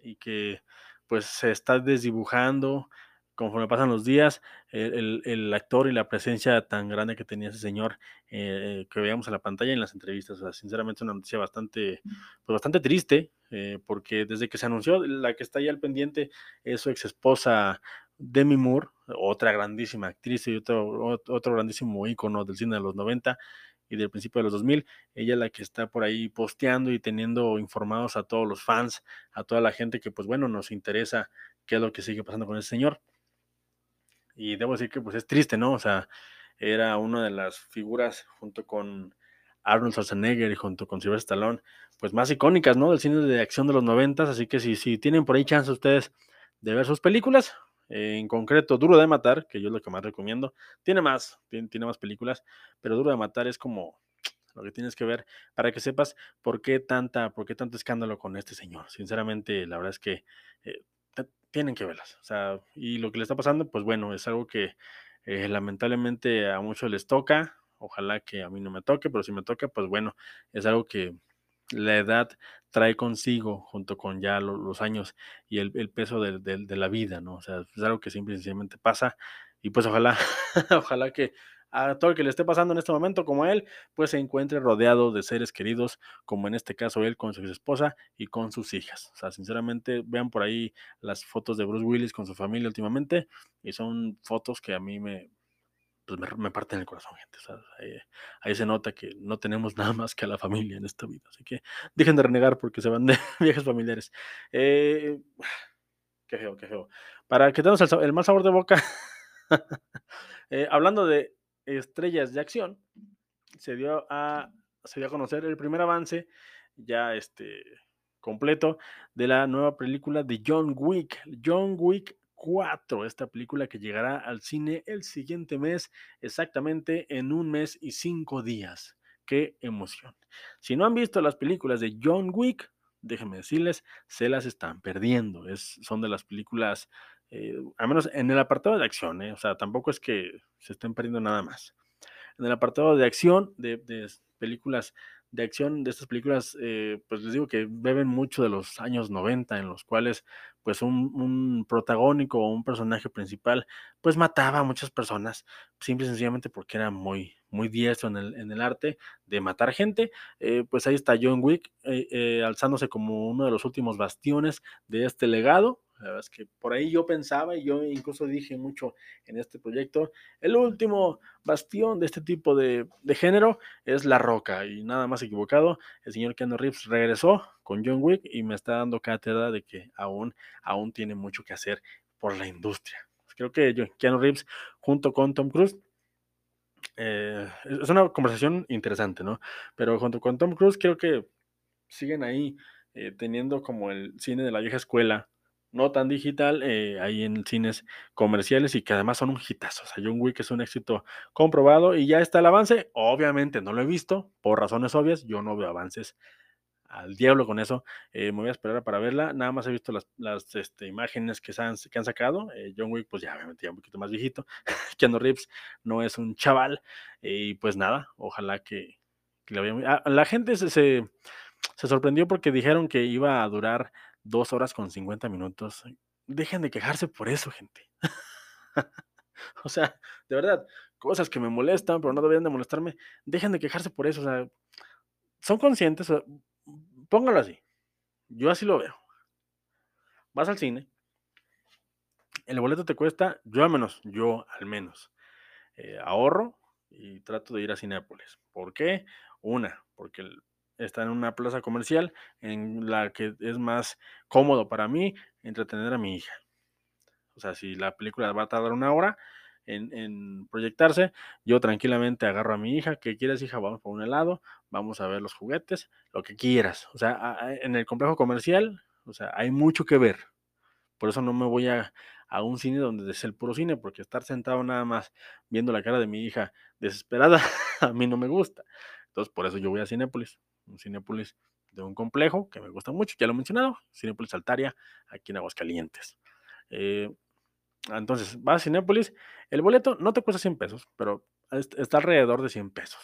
y que pues se está desdibujando conforme pasan los días, el, actor y la presencia tan grande que tenía ese señor eh, que veíamos en la pantalla en las entrevistas, o sea, sinceramente es una noticia bastante, pues bastante triste, eh, porque desde que se anunció, la que está ahí al pendiente es su ex esposa Demi Moore, otra grandísima actriz y otro, otro grandísimo ícono del cine de los 90 y del principio de los 2000, ella es la que está por ahí posteando y teniendo informados a todos los fans, a toda la gente que pues bueno, nos interesa qué es lo que sigue pasando con ese señor y debo decir que pues es triste, ¿no? O sea, era una de las figuras junto con Arnold Schwarzenegger y junto con Sylvester Stallone, pues más icónicas, ¿no? Del cine de acción de los noventas, así que si, si tienen por ahí chance ustedes de ver sus películas, en concreto Duro de Matar, que yo es lo que más recomiendo, tiene más, tiene, tiene, más películas, pero Duro de Matar es como, lo que tienes que ver para que sepas por qué tanta, por qué tanto escándalo con este señor. Sinceramente, la verdad es que eh, tienen que verlas. O sea, y lo que le está pasando, pues bueno, es algo que eh, lamentablemente a muchos les toca. Ojalá que a mí no me toque, pero si me toca, pues bueno, es algo que la edad trae consigo, junto con ya los años y el, peso de, de, la vida, ¿no? O sea, es algo que simple y sencillamente pasa. Y pues ojalá, (laughs) ojalá que a todo el que le esté pasando en este momento como él, pues se encuentre rodeado de seres queridos, como en este caso él con su esposa y con sus hijas. O sea, sinceramente, vean por ahí las fotos de Bruce Willis con su familia últimamente, y son fotos que a mí me, pues me, parten el corazón, gente. O sea, ahí, se nota que no tenemos (laughs) nada más que a la familia en esta vida. Así que dejen de renegar porque se van de (laughs) viajes familiares. Eh, qué feo, qué feo. Para que tengamos el, mal sabor de boca, (laughs) eh, hablando de estrellas de acción, se dio a, se dio a conocer el primer avance ya este, completo de la nueva película de John Wick, John Wick 4, esta película que llegará al cine el siguiente mes, exactamente en un mes y cinco días. ¡Qué emoción! Si no han visto las películas de John Wick, déjenme decirles, se las están perdiendo. Es, son de las películas eh, al menos en el apartado de acción, ¿eh? o sea, tampoco es que se estén perdiendo nada más. En el apartado de acción, de, películas de acción, de estas películas, eh, pues les digo que beben mucho de los años 90, en los cuales pues un, un, protagónico o un personaje principal pues mataba a muchas personas, simple y sencillamente porque era muy, muy diestro en el, en el arte de matar gente. pues ahí está John Wick alzándose como uno de los últimos bastiones de este legado, la verdad es que por ahí yo pensaba y yo incluso dije mucho en este proyecto, el último bastión de este tipo de, género es La Roca y nada más equivocado, el señor Keanu Reeves regresó con John Wick y me está dando cátedra de que aún, aún tiene mucho que hacer por la industria. Creo que Keanu Reeves junto con Tom Cruise eh, es una conversación interesante, ¿no? Pero junto con Tom Cruise creo que siguen ahí eh, teniendo como el cine de la vieja escuela, no tan digital, eh, ahí en cines comerciales y que además son un hitazo. O sea, John Wick es un éxito comprobado y ya está el avance. Obviamente no lo he visto, por razones obvias, yo no veo avances al diablo con eso. Eh, me voy a esperar para verla. Nada más he visto las, este, imágenes que, han, sacado. Eh, John Wick, pues ya obviamente ya un poquito más viejito. (laughs) Keanu Reeves no es un chaval. y pues nada, ojalá que, ah, la gente se sorprendió porque dijeron que iba a durar dos horas con 50 minutos. Dejen de quejarse por eso, gente. (laughs) o sea, de verdad, cosas que me molestan, pero no deberían de molestarme. Dejen de quejarse por eso. O sea, son conscientes. póngalo así. Yo así lo veo. Vas al cine. El boleto te cuesta, yo al menos, yo al menos, eh, ahorro y trato de ir a Cinépolis. ¿Por qué? Una, porque el está en una plaza comercial en la que es más cómodo para mí entretener a mi hija. O sea, si la película va a tardar una hora en, proyectarse, yo tranquilamente agarro a mi hija, ¿qué quieres hija? Vamos por un helado, vamos a ver los juguetes, lo que quieras. O sea, en el complejo comercial, o sea, hay mucho que ver. Por eso no me voy a, a un cine donde es el puro cine, porque estar sentado nada más viendo la cara de mi hija desesperada, (laughs) a mí no me gusta. Entonces, por eso yo voy a Cinépolis un Cinepolis de un complejo que me gusta mucho, ya lo he mencionado, Cinepolis Altaria, aquí en Aguascalientes. Eh, entonces, vas a Cinepolis, el boleto no te cuesta 100 pesos, pero está alrededor de 100 pesos.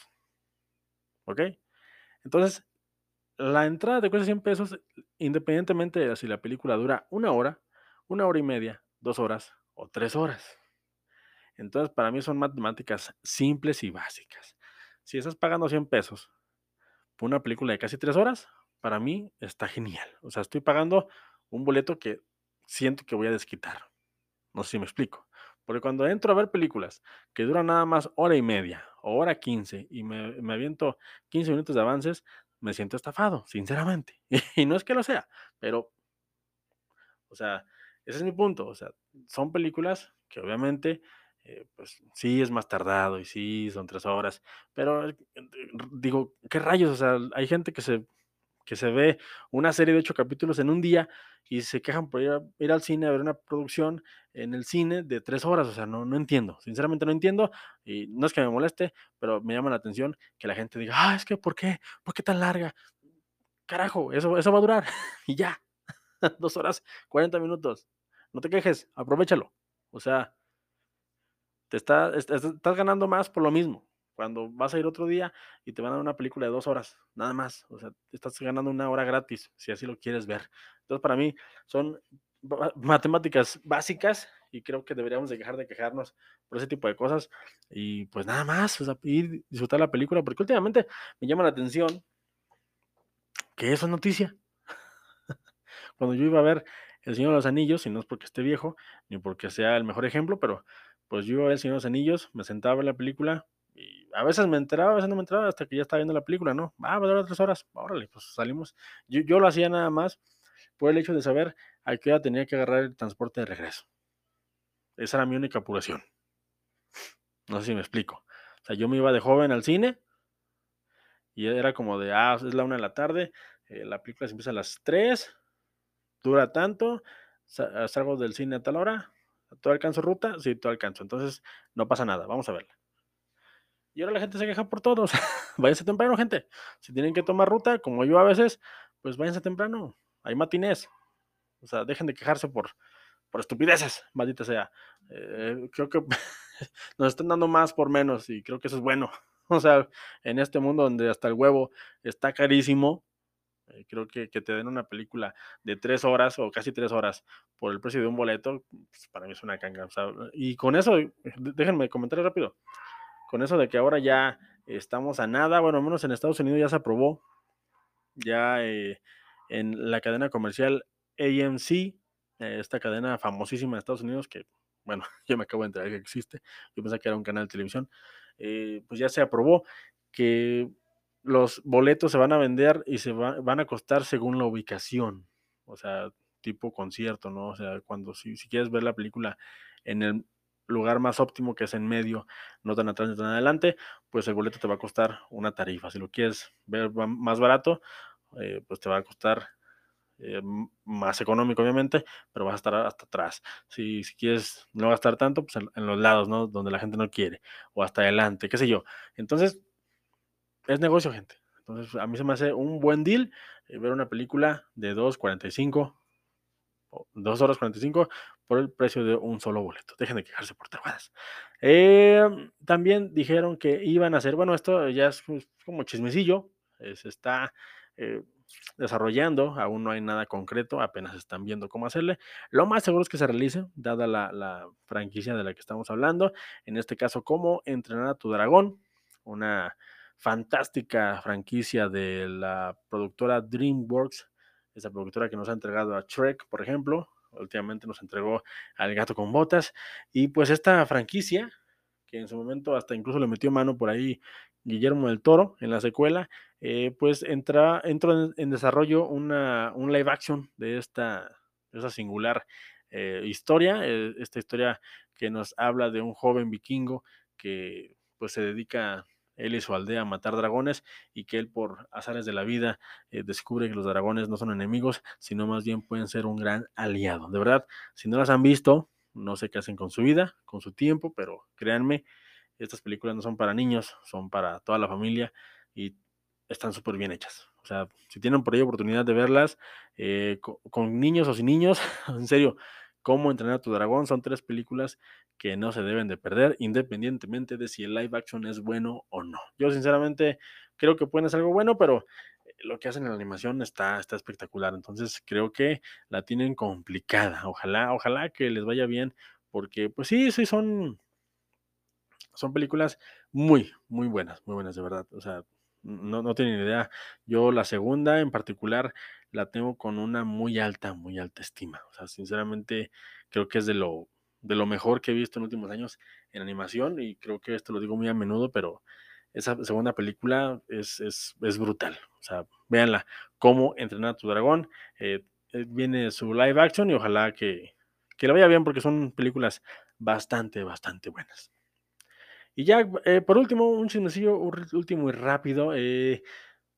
¿Ok? Entonces, la entrada te cuesta 100 pesos independientemente de si la película dura una hora, una hora y media, dos horas o tres horas. Entonces, para mí son matemáticas simples y básicas. Si estás pagando 100 pesos una película de casi tres horas, para mí está genial. O sea, estoy pagando un boleto que siento que voy a desquitar. No sé si me explico. Porque cuando entro a ver películas que duran nada más hora y media o hora quince y me, me aviento 15 minutos de avances, me siento estafado, sinceramente. (laughs) Y no es que lo sea, pero, o sea, ese es mi punto. O sea, son películas que obviamente eh, pues sí es más tardado y sí son tres horas, pero eh, digo, ¿qué rayos? O sea, hay gente que se que se ve una serie de ocho capítulos en un día y se quejan por ir, al cine a ver una producción en el cine de tres horas. O sea, no, no entiendo. Sinceramente no entiendo. Y no es que me moleste, pero me llama la atención que la gente diga, ah, es que ¿por qué? ¿Por qué tan larga? Carajo, eso, eso va a durar. (laughs) y ya. (laughs) Dos horas, 40 minutos. No te quejes, aprovechalo. O sea, estás ganando más por lo mismo cuando vas a ir otro día y te van a dar una película de dos horas, nada más. O sea, estás ganando una hora gratis, si así lo quieres ver. Entonces, para mí son matemáticas básicas y creo que deberíamos dejar de quejarnos por ese tipo de cosas y pues nada más, o sea, ir disfrutar la película, porque últimamente me llama la atención que eso es noticia. (laughs) Cuando yo iba a ver El Señor de los Anillos, y no es porque esté viejo, ni porque sea el mejor ejemplo, pero pues yo a ver El Señor de los Anillos, me sentaba en la película, y a veces me enteraba, a veces no me enteraba hasta que ya estaba viendo la película, ¿no? Ah, va a durar tres horas, órale, pues salimos. Yo, yo lo hacía nada más por el hecho de saber a qué hora tenía que agarrar el transporte de regreso. Esa era mi única apuración. No sé si me explico. O sea, yo me iba de joven al cine y era como de, ah, es la una de la tarde, eh, la película se empieza a las tres, dura tanto, salgo del cine a tal hora, ¿todo alcanzo ruta? Sí, todo alcanzo. Entonces, no pasa nada, vamos a verla. Y ahora la gente se queja por todos. (laughs) váyanse temprano, gente. Si tienen que tomar ruta, como yo a veces, pues váyanse temprano. Hay matinés. O sea, dejen de quejarse por, por estupideces, maldita sea. Eh, creo que (laughs) nos están dando más por menos y creo que eso es bueno. (laughs) O sea, en este mundo donde hasta el huevo está carísimo, eh, creo que, que, te den una película de tres horas o casi tres horas por el precio de un boleto, pues para mí es una canga. Y con eso, déjenme comentar rápido con eso de que ahora ya estamos a nada, bueno, al menos en Estados Unidos ya se aprobó, ya eh, en la cadena comercial AMC, eh, esta cadena famosísima de Estados Unidos, que, bueno, (laughs) yo me acabo de enterar que existe, yo pensé que era un canal de televisión, eh, pues ya se aprobó que los boletos se van a vender y se van a costar según la ubicación, o sea, tipo concierto, ¿no? O sea, cuando si, si quieres ver la película en el lugar más óptimo que es en medio, no tan atrás ni tan adelante, pues el boleto te va a costar una tarifa. Si lo quieres ver más barato, eh, pues te va a costar eh, más económico, obviamente, pero vas a estar hasta atrás. Si, si quieres no gastar tanto, pues en, los lados, ¿no? Donde la gente no quiere, o hasta adelante, qué sé yo. Entonces, es negocio, gente. Entonces, a mí se me hace un buen deal eh, ver una película de 2.45 2 horas 45 por el precio de un solo boleto. Dejen de quejarse por tarugadas. Em, también dijeron que iban a hacer, bueno, esto ya es como chismecillo, se está eh, desarrollando, aún no hay nada concreto, apenas están viendo cómo hacerle. Lo más seguro es que se realice, dada la, la franquicia de la que estamos hablando, en este caso, cómo entrenar a tu dragón, una fantástica franquicia de la productora DreamWorks esa productora que nos ha entregado a Shrek, por ejemplo, últimamente nos entregó al gato con botas, y pues esta franquicia, que en su momento hasta incluso le metió mano por ahí Guillermo del Toro en la secuela, eh, pues entra, entró en, desarrollo una, un live action de esta, singular eh, historia, eh, esta historia que nos habla de un joven vikingo que pues se dedica él y su aldea matar dragones y que él por azares de la vida eh, descubre que los dragones no son enemigos, sino más bien pueden ser un gran aliado. De verdad, si no las han visto, no sé qué hacen con su vida, con su tiempo, pero créanme, estas películas no son para niños, son para toda la familia y están súper bien hechas. O sea, si tienen por ahí oportunidad de verlas eh, con niños o sin niños, (laughs) en serio, Cómo entrenar a tu dragón son tres películas que no se deben de perder, independientemente de si el live action es bueno o no. Yo sinceramente creo que pueden ser algo bueno, pero eh, lo que hacen en la animación está, está espectacular. Entonces creo que la tienen complicada. Ojalá, ojalá que les vaya bien, porque pues sí, sí son, son películas muy, muy buenas, muy buenas de verdad. O sea, no, no tienen idea. Yo la segunda en particular la tengo con una muy alta, muy alta estima. O sea, sinceramente creo que es de lo, de lo mejor que he visto en últimos años en animación y creo que esto lo digo muy a menudo, pero esa segunda película es, es, es brutal. O sea, véanla, cómo entrenar a tu dragón. Eh, eh, viene su live action y ojalá que, que la vaya bien porque son películas bastante, bastante buenas. Y ya, eh, por último, un chismecillo último y rápido.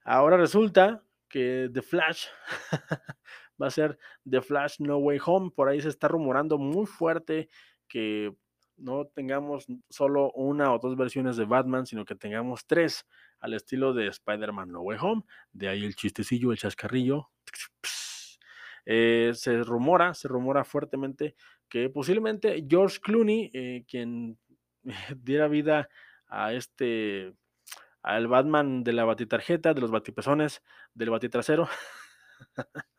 ahora resulta que The Flash (laughs) va a ser The Flash No Way Home. Por ahí se está rumorando muy fuerte que no tengamos solo una o dos versiones de Batman, sino que tengamos tres al estilo de Spider-Man No Way Home. De ahí el chistecillo, el chascarrillo. Eh, se rumora, se rumora fuertemente que posiblemente George Clooney, eh, quien (laughs) diera vida a este, al Batman de la batitarjeta, de los batipezones, del batitrasero, (laughs)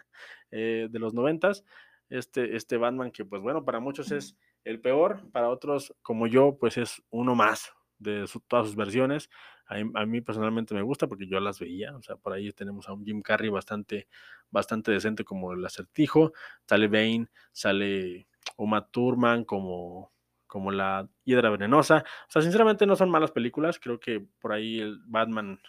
eh, de los noventas, este, este Batman que pues bueno, para muchos es el peor, para otros como yo pues es uno más de todas sus versiones. A, mí personalmente me gusta porque yo las veía, o sea, por ahí tenemos a un Jim Carrey bastante, bastante decente como el acertijo, sale Bane, sale Uma Thurman como, como la hiedra venenosa. O sea, sinceramente no son malas películas, creo que por ahí el Batman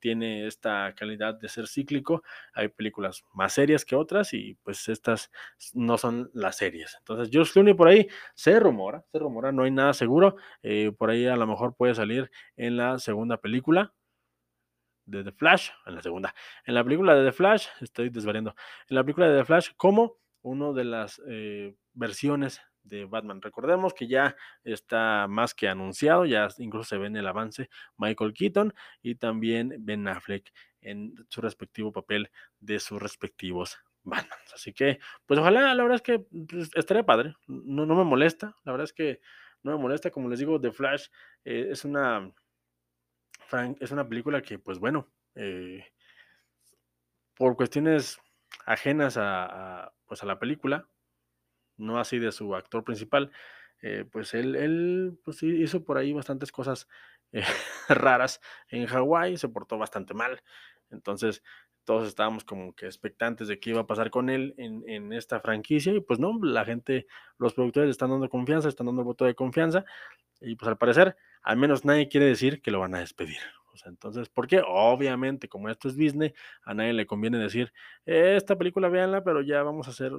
tiene esta calidad de ser cíclico. Hay películas más serias que otras y pues estas no son las series. Entonces, George Clooney por ahí se rumora, se rumora, no hay nada seguro. Eh, por ahí a lo mejor puede salir en la segunda película de The Flash, en la segunda. En la película de The Flash, estoy desvariando, en la película de The Flash como uno de las eh, versiones de Batman. Recordemos que ya está más que anunciado, ya incluso se ve en el avance Michael Keaton y también Ben Affleck en su respectivo papel de sus respectivos Batman. Así que, pues ojalá, la verdad es que pues, estaría padre, no, no me molesta, la verdad es que no me molesta, como les digo, The Flash eh, es una es una película que, pues bueno, eh, por cuestiones ajenas a, pues a la película, no así de su actor principal, eh, pues él, él pues hizo por ahí bastantes cosas eh, (laughs) raras en Hawái, se portó bastante mal. Entonces, todos estábamos como que expectantes de qué iba a pasar con él en, en, esta franquicia y pues no, la gente, los productores están dando confianza, están dando voto de confianza y pues al parecer, al menos nadie quiere decir que lo van a despedir. O sea, entonces, ¿por qué? Obviamente, como esto es Disney, a nadie le conviene decir, esta película véanla, pero ya vamos a hacer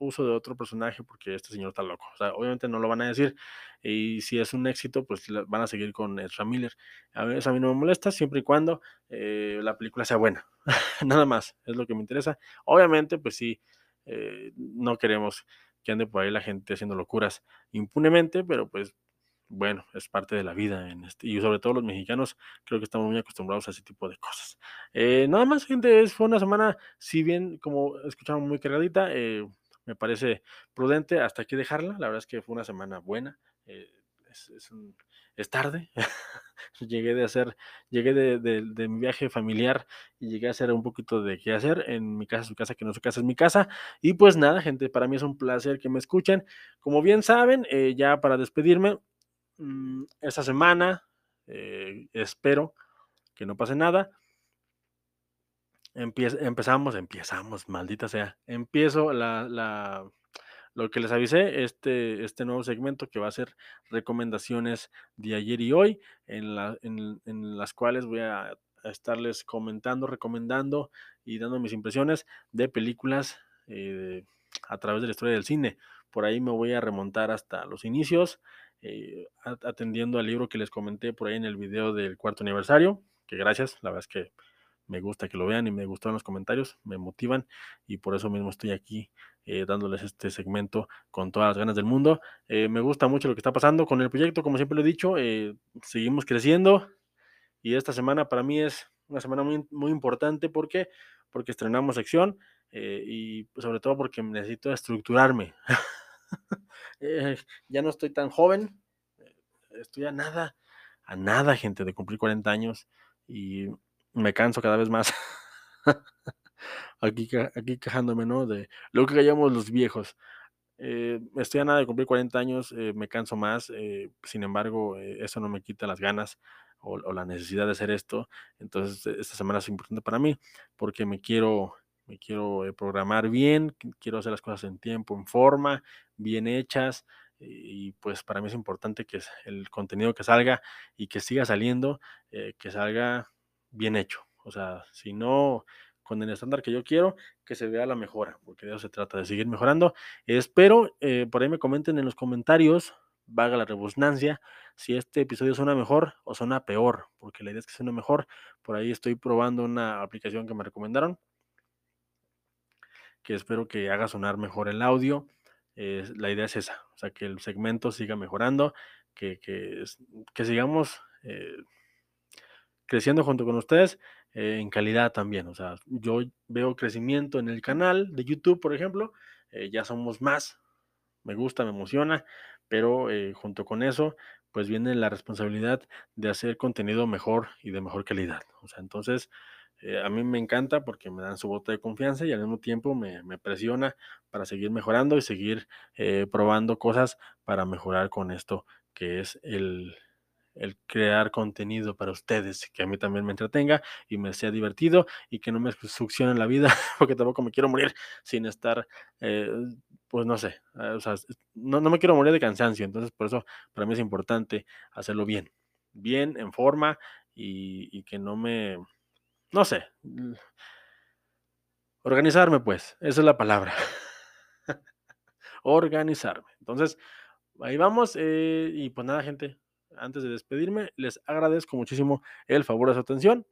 uso de otro personaje porque este señor está loco. O sea, obviamente no lo van a decir. Y si es un éxito, pues van a seguir con Ezra Miller. A mí, no me molesta siempre y cuando eh, la película sea buena. (laughs) Nada más, es lo que me interesa. Obviamente, pues sí, eh, no queremos que ande por ahí la gente haciendo locuras impunemente, pero pues bueno, es parte de la vida este, y sobre todo los mexicanos creo que estamos muy acostumbrados a ese tipo de cosas. Eh, nada más, gente, fue una semana, si bien como escuchamos muy cargadita, eh, me parece prudente hasta aquí dejarla. La verdad es que fue una semana buena. Eh, es, tarde. (laughs) llegué de hacer, llegué de, mi viaje familiar y llegué a hacer un poquito de qué hacer en mi casa, su casa, que no su casa es mi casa. Y pues nada, gente, para mí es un placer que me escuchen. Como bien saben, eh, ya para despedirme, mm, esta semana eh, espero que no pase nada empezamos, empezamos, maldita sea. Empiezo la, la, lo que les avisé, este, este nuevo segmento que va a ser recomendaciones de ayer y hoy, en, la, en, las cuales voy a estarles comentando, recomendando y dando mis impresiones de películas eh, a través de la historia del cine. Por ahí me voy a remontar hasta los inicios, eh, atendiendo al libro que les comenté por ahí en el video del cuarto aniversario, que gracias, la verdad es que me gusta que lo vean y me gustaron los comentarios, me motivan y por eso mismo estoy aquí eh, dándoles este segmento con todas las ganas del mundo. Eh, me gusta mucho lo que está pasando con el proyecto, como siempre lo he dicho, eh, seguimos creciendo y esta semana para mí es una semana muy, muy importante porque porque estrenamos sección y sobre todo porque necesito estructurarme. (laughs) ya no estoy tan joven, estoy a nada, a nada, gente, de cumplir 40 años y me canso cada vez más. (laughs) aquí, aquí quejándome, ¿no? De lo que callamos los viejos. Eh, estoy a nada de cumplir 40 años, eh, me canso más, eh, sin embargo, eso no me quita las ganas o, la necesidad de hacer esto. Entonces, esta semana es importante para mí porque me quiero, me quiero programar bien, quiero hacer las cosas en tiempo, en forma, bien hechas. Y pues para mí es importante que el contenido que salga y que siga saliendo, que salga bien hecho. O sea, si no con el estándar que yo quiero, que se vea la mejora, porque de eso se trata, de seguir mejorando. Espero, eh, por ahí me comenten en los comentarios, vaga la rebusnancia, si este episodio suena mejor o suena peor, porque la idea es que suene mejor. Por ahí estoy probando una aplicación que me recomendaron, que espero que haga sonar mejor el audio. La idea es esa, o sea, que el segmento siga mejorando, que, que, que sigamos eh, creciendo junto con ustedes eh, en calidad también. O sea, yo veo crecimiento en el canal de YouTube, por ejemplo, eh, ya somos más, me gusta, me emociona, pero eh, junto con eso, pues viene la responsabilidad de hacer contenido mejor y de mejor calidad. O sea, entonces, a mí me encanta porque me dan su voto de confianza y al mismo tiempo me, presiona para seguir mejorando y seguir probando cosas para mejorar con esto que es el, el crear contenido para ustedes, que a mí también me entretenga y me sea divertido y que no me succione la vida, (laughs) porque tampoco me quiero morir sin estar, eh, pues no sé, eh, o sea, no, no me quiero morir de cansancio, entonces por eso para mí es importante hacerlo bien, bien, en forma y, y que no me, no sé, organizarme pues, esa es la palabra, (laughs) organizarme. Entonces, ahí vamos eh, y pues nada, gente, antes de despedirme, les agradezco muchísimo el favor de su atención.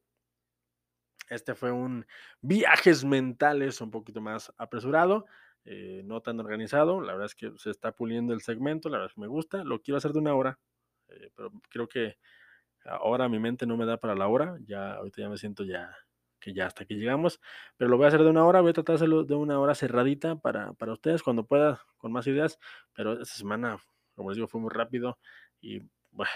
Este fue un viajes mentales un poquito más apresurado, eh, no tan organizado. La verdad es que se está puliendo el segmento, la verdad es que me gusta. Lo quiero hacer de una hora, eh, pero creo que ahora mi mente no me da para la hora. Ya ahorita ya me siento ya que ya hasta aquí llegamos, pero lo voy a hacer de una hora, voy a tratar de hacerlo de una hora cerradita para, para ustedes cuando pueda, con más ideas, pero esta semana, como les digo, fue muy rápido y bueno,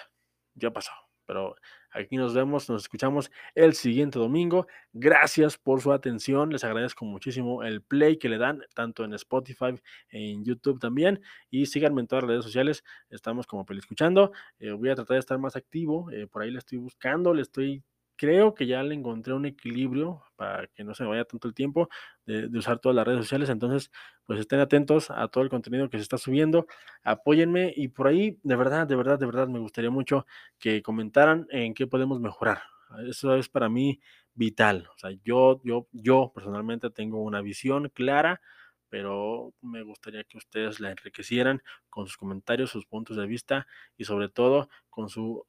ya pasó. Pero aquí nos vemos, nos escuchamos el siguiente domingo. Gracias por su atención. Les agradezco muchísimo el play que le dan, tanto en Spotify, en YouTube también. Y síganme en todas las redes sociales. Estamos como Peli Escuchando. Eh, voy a tratar de estar más activo. Eh, por ahí le estoy buscando, le estoy creo que ya le encontré un equilibrio para que no se me vaya tanto el tiempo de, de, usar todas las redes sociales. Entonces, pues estén atentos a todo el contenido que se está subiendo, apóyenme y por ahí, de verdad, de verdad, de verdad, me gustaría mucho que comentaran en qué podemos mejorar. Eso es para mí vital. O sea, yo, yo, yo personalmente tengo una visión clara, pero me gustaría que ustedes la enriquecieran con sus comentarios, sus puntos de vista y sobre todo con su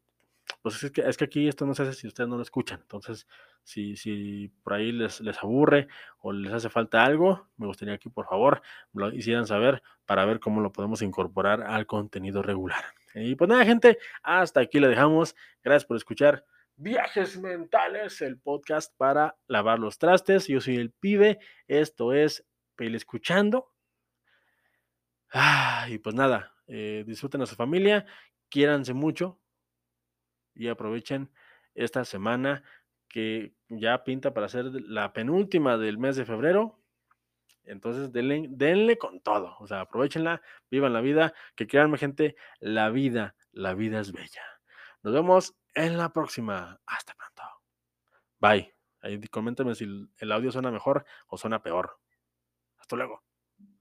pues es que, es que aquí esto no se hace si ustedes no lo escuchan. Entonces, si, si por ahí les, les aburre o les hace falta algo, me gustaría que por favor lo hicieran saber para ver cómo lo podemos incorporar al contenido regular. Y pues nada, gente, hasta aquí le dejamos. Gracias por escuchar Viajes Mentales, el podcast para lavar los trastes. Yo soy el pibe, esto es Pele Escuchando. Ah, y pues nada, eh, disfruten a su familia, quiéranse mucho, y aprovechen esta semana que ya pinta para ser la penúltima del mes de febrero. Entonces denle, denle con todo, o sea, aprovechenla, vivan la vida, que créanme gente, la vida, la vida es bella. Nos vemos en la próxima. Hasta pronto. Bye. Ahí coméntame si el audio suena mejor o suena peor. Hasta luego.